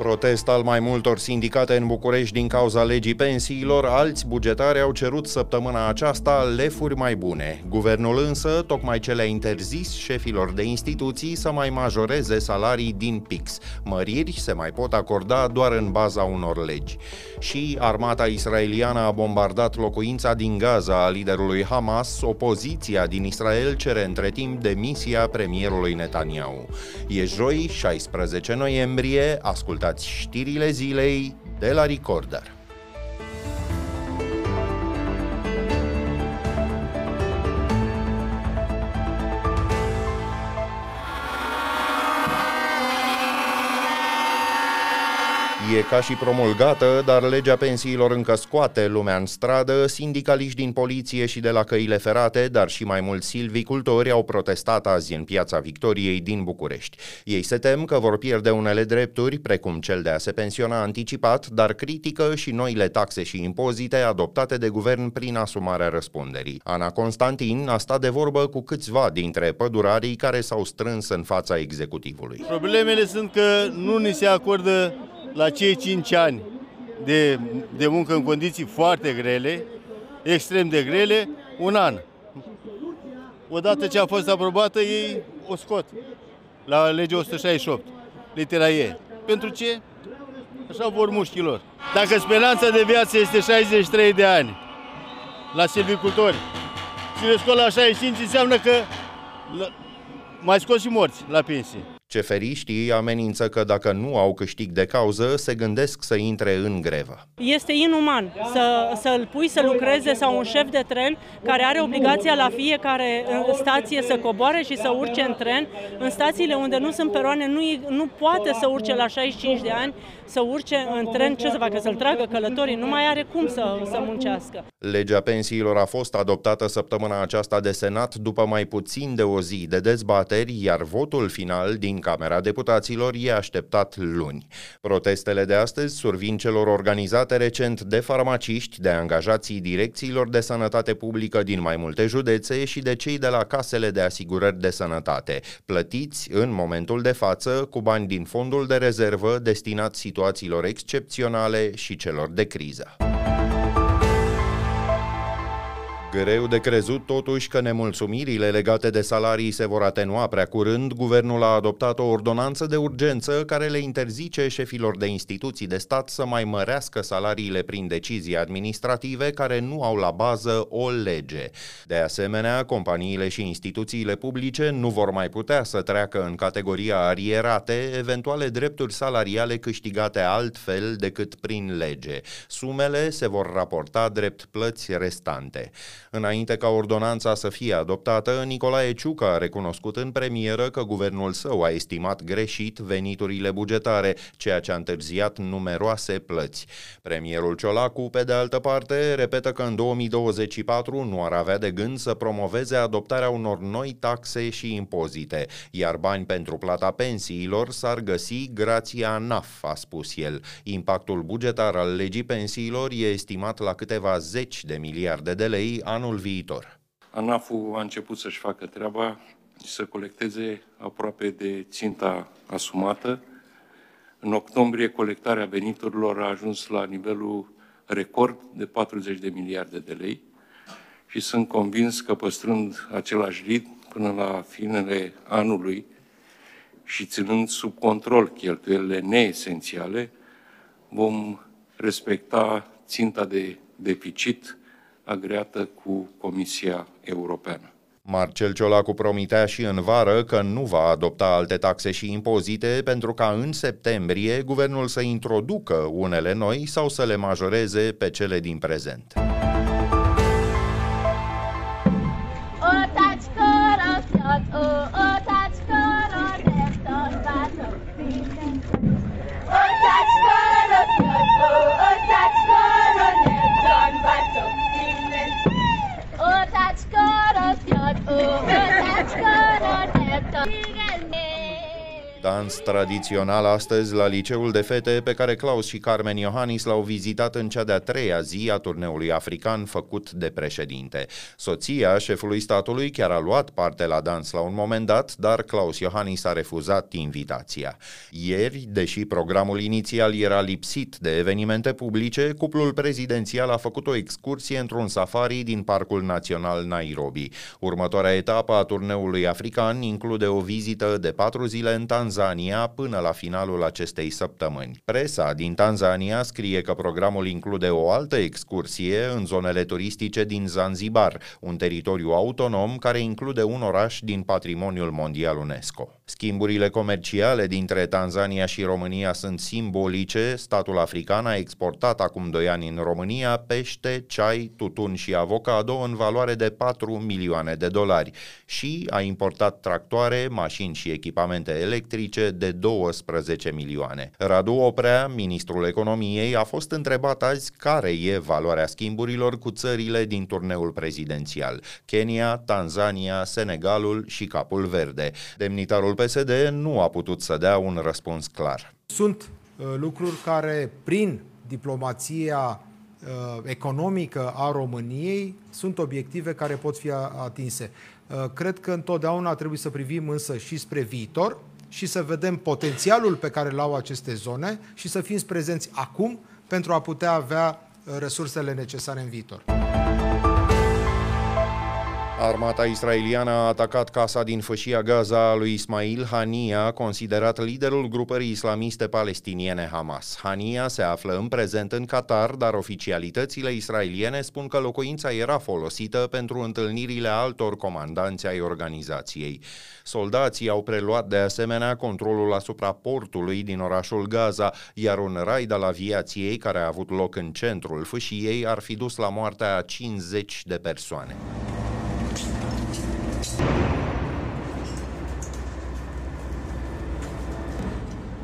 Protest al mai multor sindicate în București din cauza legii pensiilor, alți bugetari au cerut săptămâna aceasta lefuri mai bune. Guvernul însă tocmai ce le-a interzis șefilor de instituții să mai majoreze salarii din pix. Măriri se mai pot acorda doar în baza unor legi. Și armata israeliană a bombardat locuința din Gaza a liderului Hamas, opoziția din Israel cere între timp demisia premierului Netanyahu. E joi, 16 noiembrie, ascultați ascultați știrile zilei de la Recorder. E ca și promulgată, dar legea pensiilor încă scoate lumea în stradă, sindicaliști din poliție și de la căile ferate, dar și mai mulți silvicultori au protestat azi în Piața Victoriei din București. Ei se tem că vor pierde unele drepturi, precum cel de a se pensiona anticipat, dar critică și noile taxe și impozite adoptate de guvern prin asumarea răspunderii. Ana Constantin a stat de vorbă cu câțiva dintre pădurarii care s-au strâns în fața executivului. Problemele sunt că nu ni se acordă la cei 5 ani de, de muncă în condiții foarte grele, extrem de grele, un an. Odată ce a fost aprobată, ei o scot la legea 168, litera E. Pentru ce? Așa vor mușchilor. Dacă speranța de viață este 63 de ani la silvicultori și le scot la 65, înseamnă că mai scos și morți la pensie. Ceferiștii amenință că dacă nu au câștig de cauză, se gândesc să intre în grevă. Este inuman să, să-l pui să lucreze sau un șef de tren care are obligația la fiecare stație să coboare și să urce în tren. În stațiile unde nu sunt peroane nu, nu poate să urce la 65 de ani, să urce în tren, ce să facă, să-l tragă călătorii, nu mai are cum să, să muncească. Legea pensiilor a fost adoptată săptămâna aceasta de Senat după mai puțin de o zi de dezbateri, iar votul final din Camera Deputaților e așteptat luni. Protestele de astăzi survin celor organizate recent de farmaciști, de angajații direcțiilor de sănătate publică din mai multe județe și de cei de la casele de asigurări de sănătate, plătiți în momentul de față cu bani din fondul de rezervă destinat situațiilor excepționale și celor de criză. Greu de crezut totuși că nemulțumirile legate de salarii se vor atenua prea curând, guvernul a adoptat o ordonanță de urgență care le interzice șefilor de instituții de stat să mai mărească salariile prin decizii administrative care nu au la bază o lege. De asemenea, companiile și instituțiile publice nu vor mai putea să treacă în categoria arierate eventuale drepturi salariale câștigate altfel decât prin lege. Sumele se vor raporta drept plăți restante. Înainte ca ordonanța să fie adoptată, Nicolae Ciucă a recunoscut în premieră că guvernul său a estimat greșit veniturile bugetare, ceea ce a întârziat numeroase plăți. Premierul Ciolacu, pe de altă parte, repetă că în 2024 nu ar avea de gând să promoveze adoptarea unor noi taxe și impozite, iar bani pentru plata pensiilor s-ar găsi grație a NAF, a spus el. Impactul bugetar al legii pensiilor e estimat la câteva zeci de miliarde de lei anul viitor. ANAF-ul a început să-și facă treaba și să colecteze aproape de ținta asumată. În octombrie, colectarea veniturilor a ajuns la nivelul record de 40 de miliarde de lei și sunt convins că păstrând același ritm până la finele anului și ținând sub control cheltuielile neesențiale, vom respecta ținta de deficit agreată cu Comisia Europeană. Marcel Ciolacu promitea și în vară că nu va adopta alte taxe și impozite pentru ca în septembrie guvernul să introducă unele noi sau să le majoreze pe cele din prezent. Oh, that's good. That's good. Dans tradițional astăzi la liceul de fete pe care Claus și Carmen Iohannis l-au vizitat în cea de-a treia zi a turneului african făcut de președinte. Soția șefului statului chiar a luat parte la dans la un moment dat, dar Claus Iohannis a refuzat invitația. Ieri, deși programul inițial era lipsit de evenimente publice, cuplul prezidențial a făcut o excursie într-un safari din Parcul Național Nairobi. Următoarea etapă a turneului african include o vizită de patru zile în Tanzania Tanzania până la finalul acestei săptămâni. Presa din Tanzania scrie că programul include o altă excursie în zonele turistice din Zanzibar, un teritoriu autonom care include un oraș din patrimoniul mondial UNESCO. Schimburile comerciale dintre Tanzania și România sunt simbolice. Statul african a exportat acum 2 ani în România pește, ceai, tutun și avocado în valoare de 4 milioane de dolari și a importat tractoare, mașini și echipamente electrice electrice de 12 milioane. Radu Oprea, ministrul economiei, a fost întrebat azi care e valoarea schimburilor cu țările din turneul prezidențial. Kenya, Tanzania, Senegalul și Capul Verde. Demnitarul PSD nu a putut să dea un răspuns clar. Sunt uh, lucruri care, prin diplomația uh, economică a României, sunt obiective care pot fi atinse. Uh, cred că întotdeauna trebuie să privim însă și spre viitor, și să vedem potențialul pe care l-au aceste zone și să fim prezenți acum pentru a putea avea uh, resursele necesare în viitor. Armata israeliană a atacat casa din fășia Gaza a lui Ismail Hania, considerat liderul grupării islamiste palestiniene Hamas. Hania se află în prezent în Qatar, dar oficialitățile israeliene spun că locuința era folosită pentru întâlnirile altor comandanți ai organizației. Soldații au preluat de asemenea controlul asupra portului din orașul Gaza, iar un raid al aviației care a avut loc în centrul fâșiei ar fi dus la moartea a 50 de persoane. ちょっと。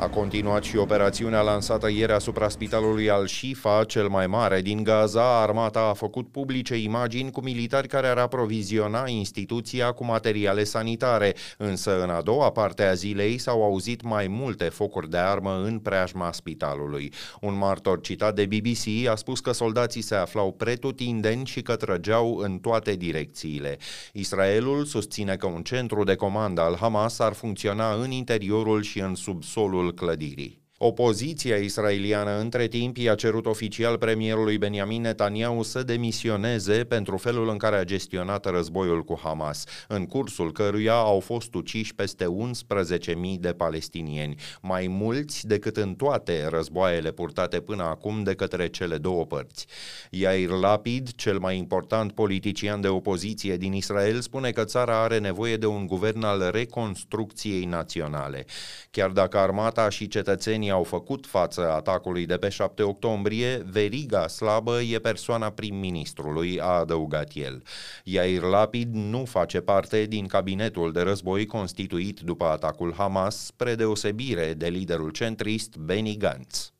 A continuat și operațiunea lansată ieri asupra spitalului Al-Shifa, cel mai mare din Gaza. Armata a făcut publice imagini cu militari care ar aproviziona instituția cu materiale sanitare, însă în a doua parte a zilei s-au auzit mai multe focuri de armă în preajma spitalului. Un martor citat de BBC a spus că soldații se aflau pretutindeni și că trăgeau în toate direcțiile. Israelul susține că un centru de comandă al Hamas ar funcționa în interiorul și în subsolul col Opoziția israeliană între timp i-a cerut oficial premierului Benjamin Netanyahu să demisioneze pentru felul în care a gestionat războiul cu Hamas, în cursul căruia au fost uciși peste 11.000 de palestinieni, mai mulți decât în toate războaiele purtate până acum de către cele două părți. Yair Lapid, cel mai important politician de opoziție din Israel, spune că țara are nevoie de un guvern al reconstrucției naționale. Chiar dacă armata și cetățenii Românii au făcut față atacului de pe 7 octombrie, veriga slabă e persoana prim-ministrului, a adăugat el. Yair Lapid nu face parte din cabinetul de război constituit după atacul Hamas, spre deosebire de liderul centrist Benny Gantz.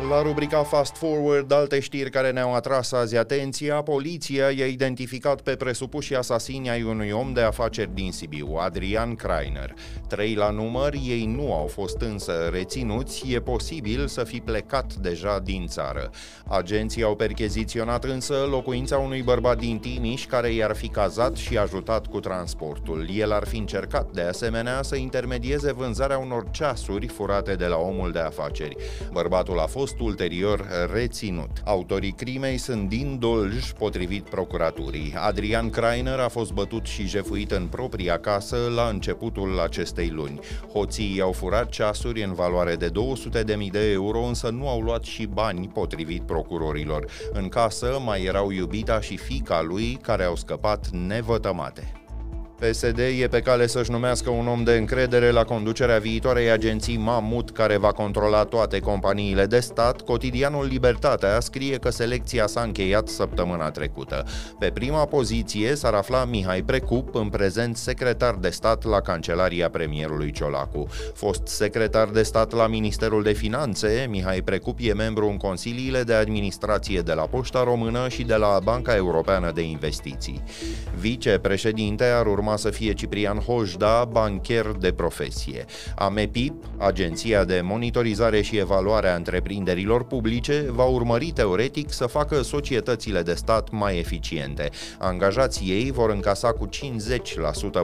La rubrica Fast Forward, alte știri care ne-au atras azi atenția, poliția i-a identificat pe presupuși asasini ai unui om de afaceri din Sibiu, Adrian Kreiner. Trei la număr, ei nu au fost însă reținuți, e posibil să fi plecat deja din țară. Agenții au percheziționat însă locuința unui bărbat din Timiș care i-ar fi cazat și ajutat cu transportul. El ar fi încercat de asemenea să intermedieze vânzarea unor ceasuri furate de la omul de afaceri. Bărbatul a fost fost ulterior reținut. Autorii crimei sunt din Dolj, potrivit procuraturii. Adrian Kreiner a fost bătut și jefuit în propria casă la începutul acestei luni. Hoții i-au furat ceasuri în valoare de 200.000 de euro, însă nu au luat și bani, potrivit procurorilor. În casă mai erau iubita și fica lui, care au scăpat nevătămate. PSD e pe cale să-și numească un om de încredere la conducerea viitoarei agenții Mamut, care va controla toate companiile de stat. Cotidianul Libertatea scrie că selecția s-a încheiat săptămâna trecută. Pe prima poziție s-ar afla Mihai Precup, în prezent secretar de stat la Cancelaria premierului Ciolacu. Fost secretar de stat la Ministerul de Finanțe, Mihai Precup e membru în consiliile de administrație de la Poșta Română și de la Banca Europeană de Investiții. Vicepreședinte ar urma urma să fie Ciprian Hojda, bancher de profesie. AMEPIP, Agenția de Monitorizare și Evaluare a Întreprinderilor Publice, va urmări teoretic să facă societățile de stat mai eficiente. Angajații ei vor încasa cu 50%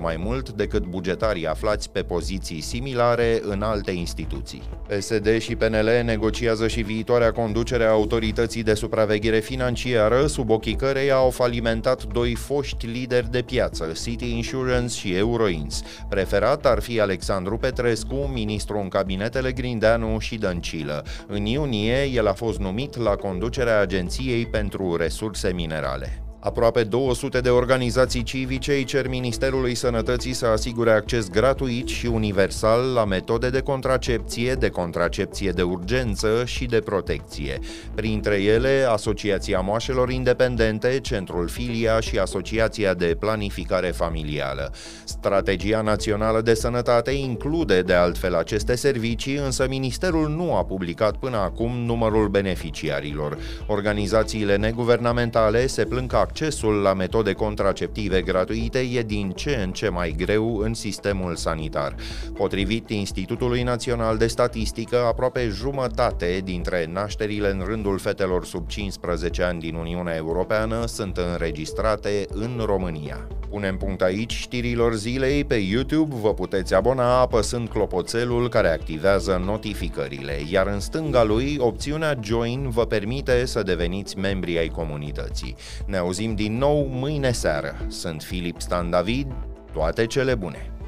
mai mult decât bugetarii aflați pe poziții similare în alte instituții. PSD și PNL negociază și viitoarea conducere a autorității de supraveghere financiară, sub ochii căreia au falimentat doi foști lideri de piață, City Insurance și Euroins. Preferat ar fi Alexandru Petrescu, ministru în cabinetele Grindeanu și Dăncilă. În iunie, el a fost numit la conducerea Agenției pentru Resurse Minerale. Aproape 200 de organizații civice îi cer Ministerului Sănătății să asigure acces gratuit și universal la metode de contracepție, de contracepție de urgență și de protecție. Printre ele, Asociația Moașelor Independente, Centrul Filia și Asociația de Planificare Familială. Strategia Națională de Sănătate include de altfel aceste servicii, însă Ministerul nu a publicat până acum numărul beneficiarilor. Organizațiile neguvernamentale se plâng că accesul la metode contraceptive gratuite e din ce în ce mai greu în sistemul sanitar. Potrivit Institutului Național de Statistică, aproape jumătate dintre nașterile în rândul fetelor sub 15 ani din Uniunea Europeană sunt înregistrate în România. Punem punct aici știrilor zilei pe YouTube, vă puteți abona apăsând clopoțelul care activează notificările, iar în stânga lui opțiunea Join vă permite să deveniți membri ai comunității. Ne auzim din nou mâine seară. Sunt Filip Stan David, toate cele bune!